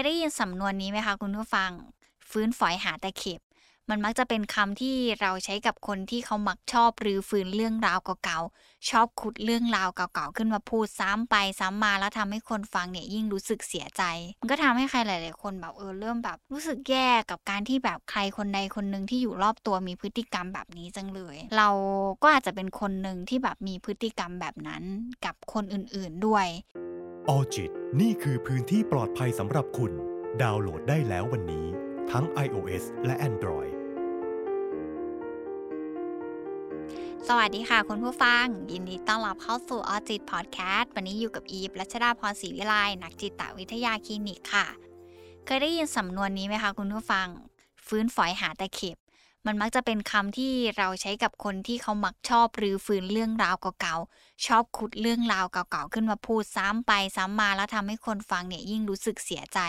ยได้ยินสำนวนนี้ไหมคะคุณผู้ฟัง ฟื้นฝอยหาแต่เข็บ มันมักจะเป็นคำที่เราใช้กับคนที่เขามักชอบหรือฟื้นเรื่องราวเก่าๆ ชอบขุดเรื่องราวเก่าๆ ขึ้นมาพูดซ้ำไปซ้ำมาแล้วทำให้คนฟังเนี่ยยิ่งรู้สึกเสียใจ มันก็ทำให้ใครหลาย ๆ คนแบบเออเริ่มแบบรู้สึกแย่กับการที่แบบใครคนใดคนหนึ่งที่อยู่รอบตัวมีพฤติกรรมแบบนี้จังเลย เราก็อาจจะเป็นคนหนึ่งที่แบบมีพฤติกรรมแบบนั้นกับคนอื่น ๆ ด้วย ออจิตนี่คือพื้นที่ปลอดภัยสำหรับคุณ ดาวน์โหลดได้แล้ววันนี้ ทั้ง iOS และ Android สวัสดีค่ะคุณผู้ฟัง ยินดีต้อนรับเข้าสู่ออจิตพอดแคสต์วันนี้อยู่กับอีฟรัชดาพรศรีวิไลนักจิตวิทยาคลินิกค่ะ เคยได้ยินสำนวนนี้ไหมคะคุณผู้ฟัง ฟื้นฝอยหาแต่เข็บ มันมักจะเป็นคำที่เราใช้กับคนที่เขามักชอบหรือฟื้นเรื่องราวเก่าๆ ชอบขุดเรื่องราวเก่าๆ ขึ้นมาพูดซ้ำไปซ้ำมาแล้วทำให้คนฟังเนี่ยยิ่งรู้สึกเสียใจ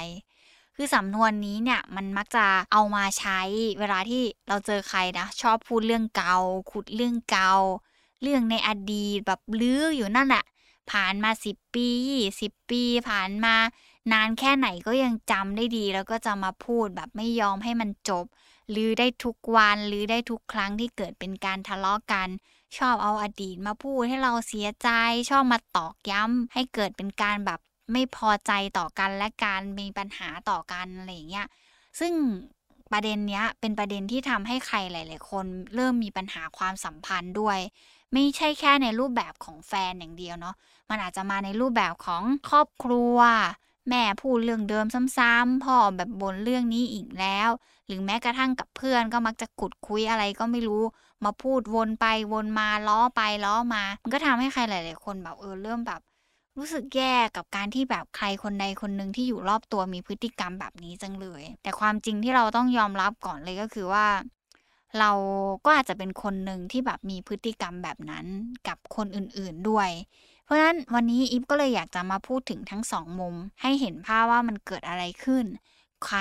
คือสำนวนนี้เนี่ยมันมักจะเอามาใช้เวลาที่เราเจอใครนะ ชอบพูดเรื่องเก่า ขุดเรื่องเก่า เรื่องในอดีตแบบลื้ออยู่นั่นแหละผ่านมาสิบปีสิบปี ผ่านมา นานแค่ไหนก็ยังจำได้ดี แล้วก็จะมาพูดแบบไม่ยอมให้มันจบลือได้ทุกวันลือได้ทุกครั้งที่เกิดเป็นการทะเลาะกัน ชอบเอาอดีตมาพูดให้เราเสียใจ ชอบมาตอกย้ำให้เกิดเป็นการแบบไม่พอใจต่อกันและการมีปัญหาต่อกันอะไรอย่างเงี้ยซึ่งประเด็นเนี้ยเป็นประเด็นที่ทำให้ใครหลาย ๆ คนเริ่มมีปัญหาความสัมพันธ์ด้วย ไม่ใช่แค่ในรูปแบบของแฟนอย่างเดียวเนาะมันอาจจะมาในรูปแบบของครอบครัว แม่พูดเรื่องเดิมซ้ำๆพ่อแบบบ่นเรื่องนี้อีกแล้ว หรือแม้กระทั่งกับเพื่อนก็มักจะขุดคุยอะไรก็ไม่รู้ มาพูดวนไปวนมาล้อไปล้อมา มันก็ทำให้ใครหลายๆคนแบบเออเริ่มแบบ รู้สึกแย่กับการที่แบบใครคนใดคนหนึ่งที่อยู่รอบตัวมีพฤติกรรมแบบนี้จังเลย แต่ความจริงที่เราต้องยอมรับก่อนเลยก็คือว่า เราก็อาจจะเป็นคนหนึ่งที่แบบมีพฤติกรรมแบบนั้นกับคนอื่นๆด้วย เพราะฉะนั้นวันนี้อีฟก็เลยอยากจะมาพูดถึงทั้งสองมุม ให้เห็นภาพว่ามันเกิดอะไรขึ้น ใคร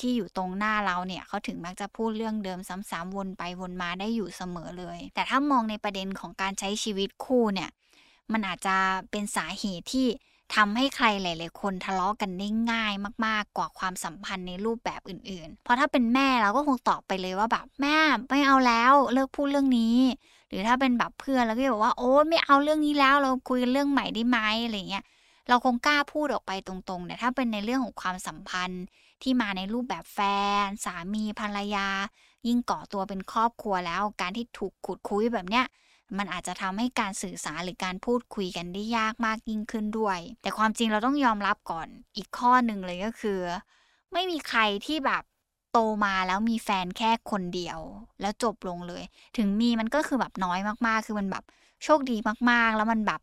ที่อยู่ตรงหน้าเราเนี่ยเขาถึงมักจะพูดเรื่องเดิมซ้ำๆวนไปวนมาได้อยู่เสมอเลย แต่ถ้ามองในประเด็นของการใช้ชีวิตคู่เนี่ยมันอาจจะเป็นสาเหตุที่ทำให้ใครหลาย ๆ คนทะเลาะกันได้ง่ายมาก ๆ กว่าความสัมพันธ์ในรูปแบบอื่น ๆ เพราะถ้าเป็นแม่เราก็คงตอบไปเลยว่าแบบแม่ไม่เอาแล้วเลิกพูดเรื่องนี้ หรือถ้าเป็นแบบเพื่อนเราก็บอกว่าโอ้ไม่เอาเรื่องนี้แล้วเราคุยกันเรื่องใหม่ได้ไหมอะไรเงี้ยเราคงกล้าพูดออกไปตรงๆแต่ถ้าเป็นในเรื่องของความสัมพันธ์ที่มาในรูปแบบแฟน สามีภรรยา ยิ่งก่อตัวเป็นครอบครัวแล้ว การที่ถูกขุดคุยแบบเนี้ยมันอาจจะทำให้การสื่อสารหรือการพูดคุยกันได้ยากมากยิ่งขึ้นด้วย แต่ความจริงเราต้องยอมรับก่อนอีกข้อหนึ่งเลยก็คือ ไม่มีใครที่แบบ โตมาแล้วมีแฟนแค่คนเดียว แล้วจบลงเลย ถึงมีมันก็คือแบบน้อยมากๆ คือมันแบบโชคดีมากๆ แล้วมันแบบ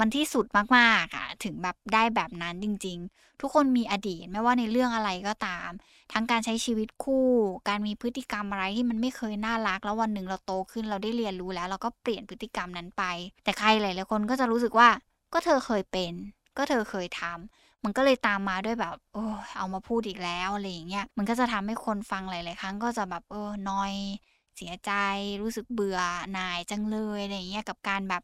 มันที่สุดมากๆอะถึงแบบได้แบบนั้นจริง ๆ ทุกคนมีอดีตไม่ว่าในเรื่องอะไรก็ตาม ทั้งการใช้ชีวิตคู่ การมีพฤติกรรมอะไรที่มันไม่เคยน่ารัก แล้ววันหนึ่งเราโตขึ้นเราได้เรียนรู้แล้ว เราก็เปลี่ยนพฤติกรรมนั้นไป แต่ใครหลายๆคนก็จะรู้สึกว่า ก็เธอเคยเป็น ก็เธอเคยทำ มันก็เลยตามมาด้วยแบบโอ้เอามาพูดอีกแล้วอะไรอย่างเงี้ยมันก็จะทำให้คนฟังหลาย ๆ ครั้งก็จะแบบเออนอยเสียใจรู้สึกเบื่อหน่ายจังเลยอะไรอย่างเงี้ยกับการแบบ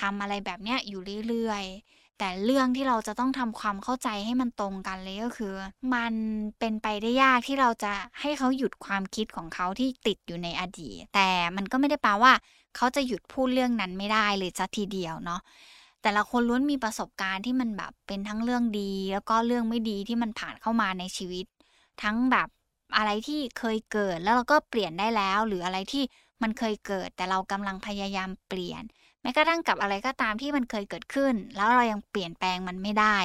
ทำอะไรแบบเนี้ยอยู่เรื่อย ๆ แต่เรื่องที่เราจะต้องทำความเข้าใจให้มันตรงกันเลยก็คือ มันเป็นไปได้ยากที่เราจะให้เขาหยุดความคิดของเขาที่ติดอยู่ในอดีต แต่มันก็ไม่ได้แปลว่า เขาจะหยุดพูดเรื่องนั้นไม่ได้เลยสักทีเดียวเนาะ แต่ละคนล้วนมีประสบการณ์ที่มันแบบเป็นทั้งเรื่องดี แล้วก็เรื่องไม่ดีที่มันผ่านเข้ามาในชีวิต ทั้งแบบอะไรที่เคยเกิดแล้วเราก็เปลี่ยนได้แล้ว หรืออะไรที่มันเคยเกิด แต่เรากำลังพยายามเปลี่ยนแม้กระทั่งกับอะไรก็ตามที่มันเคยเกิดขึ้น แล้วเรายังเปลี่ยนแปลงมันไม่ได้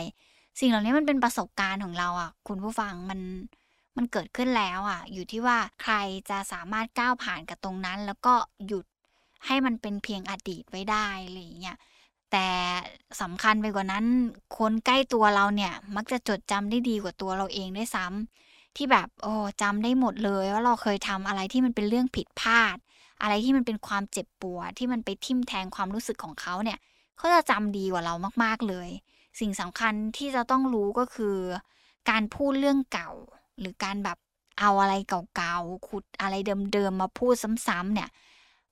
สิ่งเหล่านี้มันเป็นประสบการณ์ของเราอะ คุณผู้ฟังมันมันเกิดขึ้นแล้วอะ อยู่ที่ว่าใครจะสามารถก้าวผ่านกับตรงนั้น แล้วก็หยุดให้มันเป็นเพียงอดีตไว้ได้อะไรอย่างเงี้ย แต่สำคัญไปกว่านั้น คนใกล้ตัวเราเนี่ย มักจะจดจำได้ดีกว่าตัวเราเองด้วยซ้ำที่แบบโอ้จำได้หมดเลยว่าเราเคยทำอะไรที่มันเป็นเรื่องผิดพลาด อะไรที่มันเป็นความเจ็บปวดที่มันไปทิ่มแทงความรู้สึกของเขาเนี่ยเขาจะจำดีกว่าเรามากๆเลย สิ่งสำคัญที่จะต้องรู้ก็คือ การพูดเรื่องเก่า หรือการแบบเอาอะไรเก่าๆขุดอะไรเดิมๆมาพูดซ้ำๆเนี่ย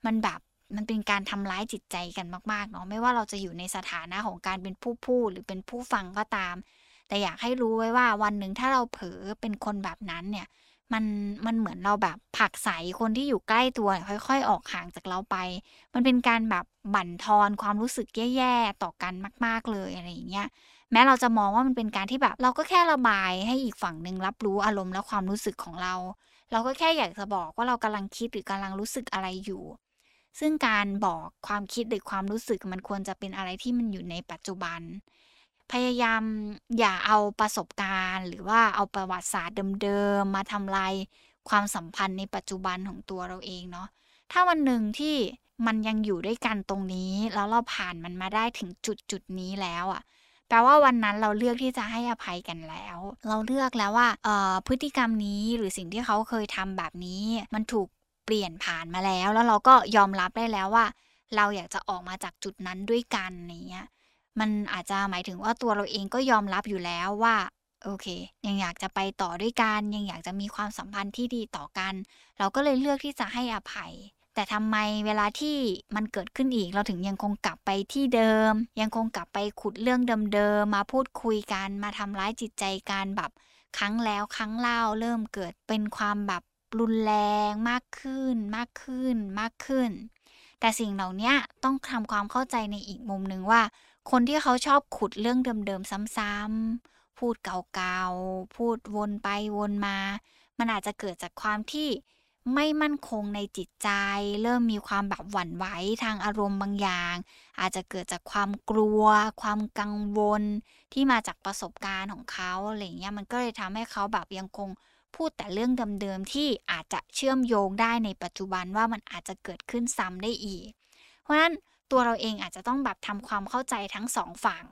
มันแบบ มันเป็นการทำร้ายจิตใจกันมากๆเนาะไม่ว่าเราจะอยู่ในสถานะของการเป็นผู้พูดหรือเป็นผู้ฟังก็ตาม แต่อยากให้รู้ไว้ว่าวันหนึ่งถ้าเราเผลอเป็นคนแบบนั้นเนี่ยมันมันเหมือนเราแบบผักใสคนที่อยู่ใกล้ตัวค่อย ๆ ออกห่างจากเราไป มันเป็นการแบบบั่นทอนความรู้สึกแย่ๆต่อกันมาก ๆเลยอะไรอย่างเงี้ยแม้เราจะมองว่ามันเป็นการที่แบบ เราก็แค่ระบายให้อีกฝั่งหนึ่งรับรู้อารมณ์และความรู้สึกของเรา เราก็แค่อยากจะบอกว่าเรากำลังคิดหรือกำลังรู้สึกอะไรอยู่ ซึ่งการบอกความคิดหรือความรู้สึกมันควรจะเป็นอะไรที่มันอยู่ในปัจจุบัน พยายามอย่าเอาประสบการณ์ หรือว่าเอาประวัติศาสตร์เดิมๆมาทำลายความสัมพันธ์ในปัจจุบันของตัวเราเองเนาะถ้าวันหนึ่งที่มันยังอยู่ด้วยกันตรงนี้ แล้วเราผ่านมันมาได้ถึงจุดจุดนี้แล้วอะ่ะแปลว่าวันนั้นเราเลือกที่จะให้อภัยกันแล้ว เราเลือกแล้วว่าเอ่อพฤติกรรมนี้หรือสิ่งที่เขาเคยทำแบบนี้ มันถูก เปลี่ยนผ่านมาแล้ว แล้วเราก็ยอมรับได้แล้วว่า เราอยากจะออกมาจากจุดนั้นด้วยกันอย่างเงี้ยมันอาจจะหมายถึงว่าตัวเราเองก็ยอมรับอยู่แล้วว่าโอเค ยังอยากจะไปต่อด้วยกันยังอยากจะมีความสัมพันธ์ที่ดีต่อกัน เราก็เลยเลือกที่จะให้อภัย แต่ทำไมเวลาที่มันเกิดขึ้นอีก เราถึงยังคงกลับไปที่เดิม ยังคงกลับไปขุดเรื่องเดิมๆมาพูดคุยกัน มาทำร้ายจิตใจกันแบบครั้งแล้วครั้งเล่าเริ่มเกิดเป็นความแบบ รุนแรงมากขึ้นมากขึ้นมากขึ้น แต่สิ่งเหล่านี้ต้องทำความเข้าใจในอีกมุมหนึ่งว่า คนที่เขาชอบขุดเรื่องเดิมๆซ้ำๆพูดเก่าๆ พูดวนไปวนมา มันอาจจะเกิดจากความที่ไม่มั่นคงในจิตใจ เริ่มมีความแบบหวั่นไหวทางอารมณ์บางอย่าง อาจจะเกิดจากความกลัว ความกังวลที่มาจากประสบการณ์ของเขาอะไรเงี้ยมันก็เลยทำให้เขาแบบยังคง พูดแต่เรื่องเดิมๆที่อาจจะเชื่อมโยงได้ในปัจจุบันว่ามันอาจจะเกิดขึ้นซ้ำได้อีก เพราะฉะนั้นตัวเราเองอาจจะต้องแบบทำความเข้าใจทั้งสองฝั่ง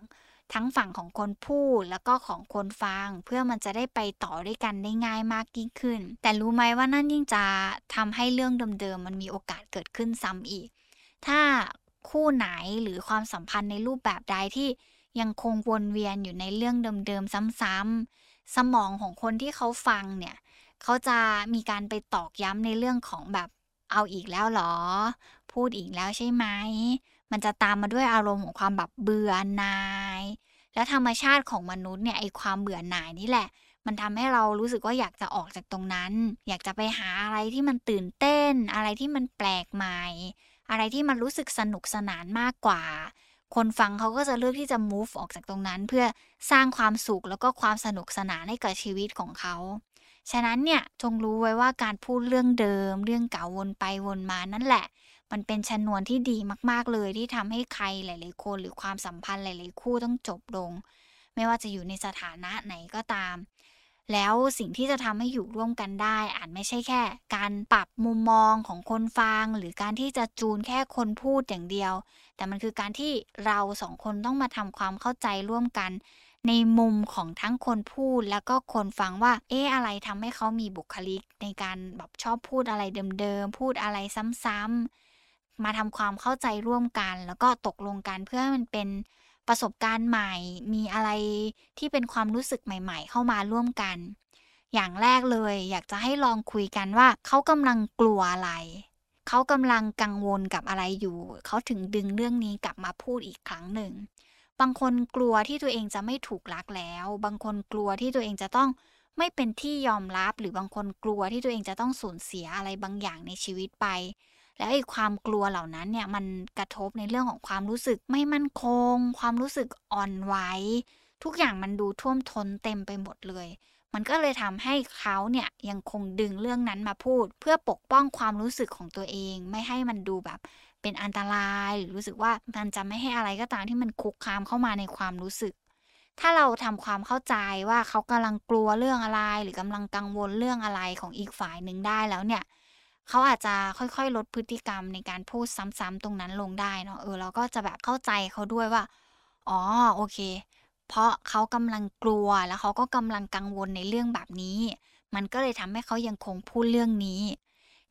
ทั้งฝั่งของคนพูดแล้วก็ของคนฟัง เพื่อมันจะได้ไปต่อด้วยกันได้ง่ายมากยิ่งขึ้น แต่รู้ไหมว่านั่นยิ่งจะทำให้เรื่องเดิมๆมันมีโอกาสเกิดขึ้นซ้ำอีก ถ้าคู่ไหนหรือความสัมพันธ์ในรูปแบบใดที่ยังคงวนเวียนอยู่ในเรื่องเดิมๆซ้ำๆ สมองของคนที่เขาฟังเนี่ยเขาจะมีการไปตอกย้ำในเรื่องของแบบเอาอีกแล้วหรอ พูดอีกแล้วใช่ไหม มันจะตามมาด้วยอารมณ์ของความแบบเบื่อหน่าย และธรรมชาติของมนุษย์เนี่ยไอความเบื่อหน่ายนี่แหละ มันทำให้เรารู้สึกว่าอยากจะออกจากตรงนั้น อยากจะไปหาอะไรที่มันตื่นเต้น อะไรที่มันแปลกใหม่ อะไรที่มันรู้สึกสนุกสนานมากกว่า คนฟังเขาก็จะเลือกที่จะ move ออกจากตรงนั้น เพื่อสร้างความสุขแล้วก็ความสนุกสนานให้กับชีวิตของเขา ฉะนั้นเนี่ยจงรู้ไว้ว่าการพูดเรื่องเดิม เรื่องเก่าวนไปวนมานั่นแหละ มันเป็นชนวนที่ดีมาก ๆเลยที่ทำให้ใครหลายๆคนหรือความสัมพันธ์หลาย ๆ คู่ต้องจบลง ไม่ว่าจะอยู่ในสถานะไหนก็ตาม แล้วสิ่งที่จะทำให้อยู่ร่วมกันได้ อาจไม่ใช่แค่ การปรับมุมมองของคนฟัง หรือการที่จะจูนแค่คนพูดอย่างเดียว แต่มันคือการที่เราสองคนต้องมาทำความเข้าใจร่วมกัน ในมุมของทั้งคนพูดแล้วก็คนฟังว่า เอ๊ะอะไรทำให้เขามีบุคลิก ในการแบบชอบพูดอะไรเดิมๆพูดอะไรซ้ำๆมาทำความเข้าใจร่วมกัน แล้วก็ตกลงกันเพื่อให้มันเป็น ประสบการณ์ใหม่ มีอะไรที่เป็นความรู้สึกใหม่ ๆ เข้ามาร่วมกัน อย่างแรกเลย อยากจะให้ลองคุยกันว่า เขากำลังกลัวอะไร เขากำลังกังวลกับอะไรอยู่ เขาถึงดึงเรื่องนี้กลับมาพูดอีกครั้งหนึ่ง บางคนกลัวที่ตัวเองจะไม่ถูกรักแล้ว บางคนกลัวที่ตัวเองจะต้องไม่เป็นที่ยอมรับ หรือบางคนกลัวที่ตัวเองจะต้องสูญเสียอะไรบางอย่างในชีวิตไป แล้วไอ้ความกลัวเหล่านั้นเนี่ยมันกระทบในเรื่องของความรู้สึกไม่มั่นคง ความรู้สึกอ่อนไหวทุกอย่างมันดูท่วมท้นเต็มไปหมดเลย มันก็เลยทำให้เขาเนี่ยยังคงดึงเรื่องนั้นมาพูด เพื่อปกป้องความรู้สึกของตัวเอง ไม่ให้มันดูแบบเป็นอันตรายหรือรู้สึกว่ามันจะไม่ให้อะไรก็ตามที่มันคุกคามเข้ามาในความรู้สึก ถ้าเราทำความเข้าใจว่าเขากำลังกลัวเรื่องอะไร หรือกำลังกังวลเรื่องอะไรของอีกฝ่ายหนึ่งได้แล้วเนี่ย เขาอาจจะค่อยๆ ลดพฤติกรรมในการพูดซ้ำๆตรงนั้นลงได้เนาะเออเราก็จะแบบเข้าใจเขาด้วยว่า อ๋อโอเค เพราะเขากำลังกลัวแล้วเขาก็กำลังกังวลในเรื่องแบบนี้ มันก็เลยทำให้เขายังคงพูดเรื่องนี้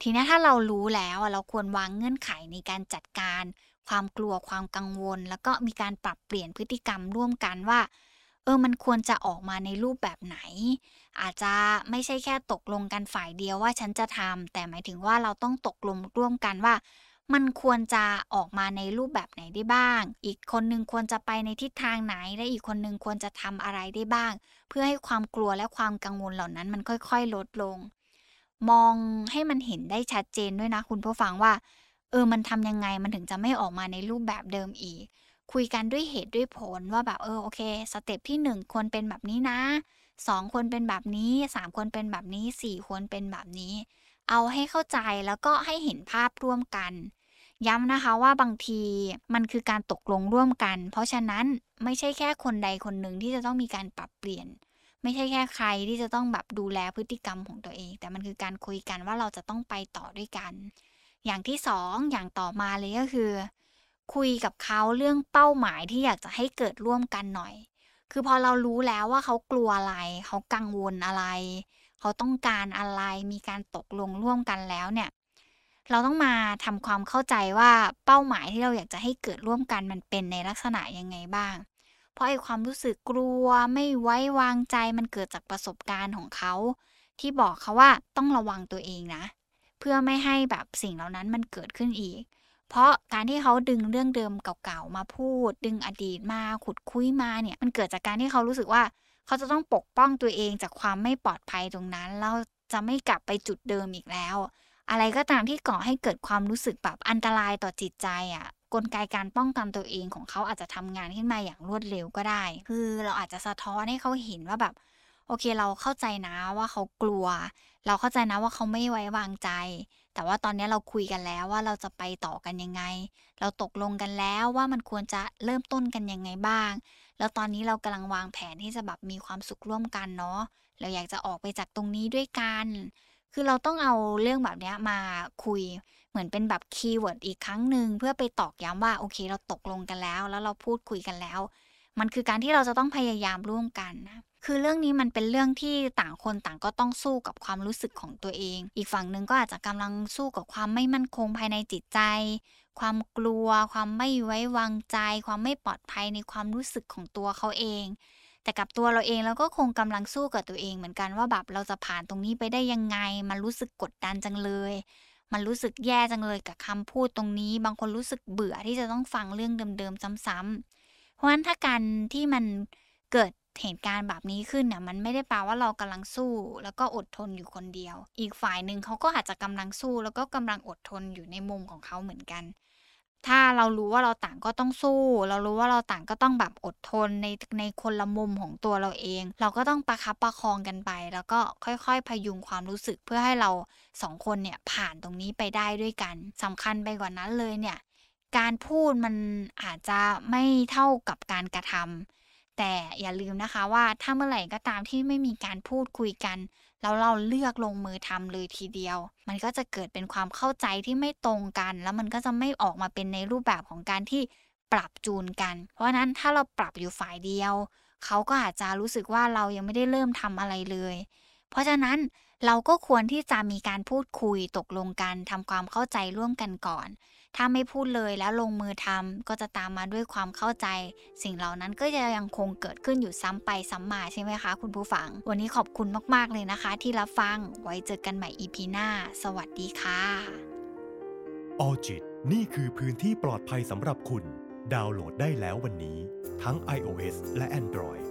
ทีนี้ถ้าเรารู้แล้วเราควรวางเงื่อนไขในการจัดการ ความกลัวความกังวล แล้วก็มีการปรับเปลี่ยนพฤติกรรมร่วมกันว่า เออมันควรจะออกมาในรูปแบบไหน อาจจะไม่ใช่แค่ตกลงกันฝ่ายเดียวว่าฉันจะทำแต่หมายถึงว่าเราต้องตกลงร่วมกันว่า มันควรจะออกมาในรูปแบบไหนได้บ้าง อีกคนนึงควรจะไปในทิศทางไหน และอีกคนนึงควรจะทำอะไรได้บ้าง เพื่อให้ความกลัวและความกังวลเหล่านั้นมันค่อยๆ ลดลง มองให้มันเห็นได้ชัดเจนด้วยนะคุณผู้ฟังว่าเออ มันทำยังไง มันถึงจะไม่ออกมาในรูปแบบเดิมอีก คุยกันด้วยเหตุด้วยผลว่าแบบเออโอเคสเต็ปที่ 1 ควรเป็นแบบนี้นะ 2 ควรเป็นแบบนี้ 3 ควรเป็นแบบนี้ 4 ควรเป็นแบบนี้ เอาให้เข้าใจแล้วก็ให้เห็นภาพร่วมกัน ย้ำนะคะว่าบางทีมันคือการตกลงร่วมกัน เพราะฉะนั้นไม่ใช่แค่คนใดคนหนึ่งที่จะต้องมีการปรับเปลี่ยน ไม่ใช่แค่ใครที่จะต้องแบบดูแลพฤติกรรมของตัวเอง แต่มันคือการคุยกันว่าเราจะต้องไปต่อด้วยกัน อย่างที่สองอย่างต่อมาเลยก็คือ คุยกับเขาเรื่องเป้าหมายที่อยากจะให้เกิดร่วมกันหน่อย คือพอเรารู้แล้วว่าเขากลัวอะไร เขากังวลอะไร เขาต้องการอะไร มีการตกลงร่วมกันแล้วเนี่ย เราต้องมาทำความเข้าใจว่าเป้าหมายที่เราอยากจะให้เกิดร่วมกันมันเป็นในลักษณะยังไงบ้าง เพราะไอ้ความรู้สึกกลัวไม่ไว้วางใจมันเกิดจากประสบการณ์ของเขา ที่บอกเขาว่าต้องระวังตัวเองนะ เพื่อไม่ให้แบบสิ่งเหล่านั้นมันเกิดขึ้นอีก เพราะการที่เขาดึงเรื่องเดิมเก่าๆมาพูด ดึงอดีตมาขุดคุยมาเนี่ยมันเกิดจากการที่เขารู้สึกว่าเขาจะต้องปกป้องตัวเองจากความไม่ปลอดภัยตรงนั้นแล้วจะไม่กลับไปจุดเดิมอีกแล้ว อะไรก็ตามที่ก่อให้เกิดความรู้สึกแบบอันตรายต่อจิตใจอะ่ะกลไกการป้องกันตัวเองของเขาอาจจะทำงานขึ้นมาอย่างรวดเร็วก็ได้ คือเราอาจจะสะท้อนให้เขาเห็นว่าแบบ โอเคเราเข้าใจนะว่าเขากลัว เราเข้าใจนะว่าเขาไม่ไว้วางใจ แต่ว่าตอนนี้เราคุยกันแล้วว่าเราจะไปต่อกันยังไง เราตกลงกันแล้วว่ามันควรจะเริ่มต้นกันยังไงบ้าง แล้วตอนนี้เรากำลังวางแผนที่จะแบบมีความสุขร่วมกันเนาะเราอยากจะออกไปจากตรงนี้ด้วยกัน คือเราต้องเอาเรื่องแบบนี้มาคุยเหมือนเป็นแบบ keyword อีกครั้งหนึ่งเพื่อไปตอกย้ำว่าโอเค เราตกลงกันแล้ว แล้วเราพูดคุยกันแล้ว มันคือการที่เราจะต้องพยายามร่วมกันนะ คือเรื่องนี้มันเป็นเรื่องที่ต่างคนต่างก็ต้องสู้กับความรู้สึกของตัวเอง อีกฝั่งหนึ่งก็อาจจะกำลังสู้กับความไม่มั่นคงภายในจิตใจ ความกลัว ความไม่ไว้วางใจ ความไม่ปลอดภัยในความรู้สึกของตัวเขาเอง แต่กับตัวเราเองเราก็คงกำลังสู้กับตัวเองเหมือนกันว่าแบบเราจะผ่านตรงนี้ไปได้ยังไง มันรู้สึกกดดันจังเลยมันรู้สึกแย่จังเลยกับคำพูดตรงนี้ บางคนรู้สึกเบื่อที่จะต้องฟังเรื่องเดิมๆซ้ำๆเพราะฉะนั้นถ้าการที่มันเกิด เหตุการณ์แบบนี้ขึ้นเนี่ยมันไม่ได้แปลว่าเรากำลังสู้ แล้วก็อดทนอยู่คนเดียว อีกฝ่ายหนึ่งเขาก็อาจจะกำลังสู้ แล้วก็กำลังอดทนอยู่ในมุมของเขาเหมือนกัน ถ้าเรารู้ว่าเราต่างก็ต้องสู้ เรารู้ว่าเราต่างก็ต้องแบบอดทนในในคนละมุมของตัวเราเอง เราก็ต้องประคับประคองกันไป แล้วก็ค่อยๆ พยุงความรู้สึกเพื่อให้เราสองคนเนี่ยผ่านตรงนี้ไปได้ด้วยกันสำคัญไปกว่านั้นเลยเนี่ยการพูดมันอาจจะไม่เท่ากับการกระทำ แต่อย่าลืมนะคะว่าถ้าเมื่อไหร่ก็ตามที่ไม่มีการพูดคุยกัน แล้วเราเลือกลงมือทำเลยทีเดียว มันก็จะเกิดเป็นความเข้าใจที่ไม่ตรงกัน แล้วมันก็จะไม่ออกมาเป็นในรูปแบบของการที่ปรับจูนกัน เพราะนั้นถ้าเราปรับอยู่ฝ่ายเดียว เขาก็อาจจะรู้สึกว่าเรายังไม่ได้เริ่มทำอะไรเลย เพราะฉะนั้น เราก็ควรที่จะมีการพูดคุยตกลงกันทำความเข้าใจร่วมกันก่อน ถ้าไม่พูดเลยแล้วลงมือทำก็จะตามมาด้วยความเข้าใจ สิ่งเหล่านั้นก็จะยังคงเกิดขึ้นอยู่ซ้ำไปซ้ำมาใช่ไหมคะ คุณผู้ฟัง วันนี้ขอบคุณมากๆเลยนะคะ ที่รับฟังไว้เจอกันใหม่ EP หน้า สวัสดีค่ะออจิตนี่คือพื้นที่ปลอดภัยสำหรับคุณ ดาวน์โหลดได้แล้ววันนี้ ทั้ง iOS และ Android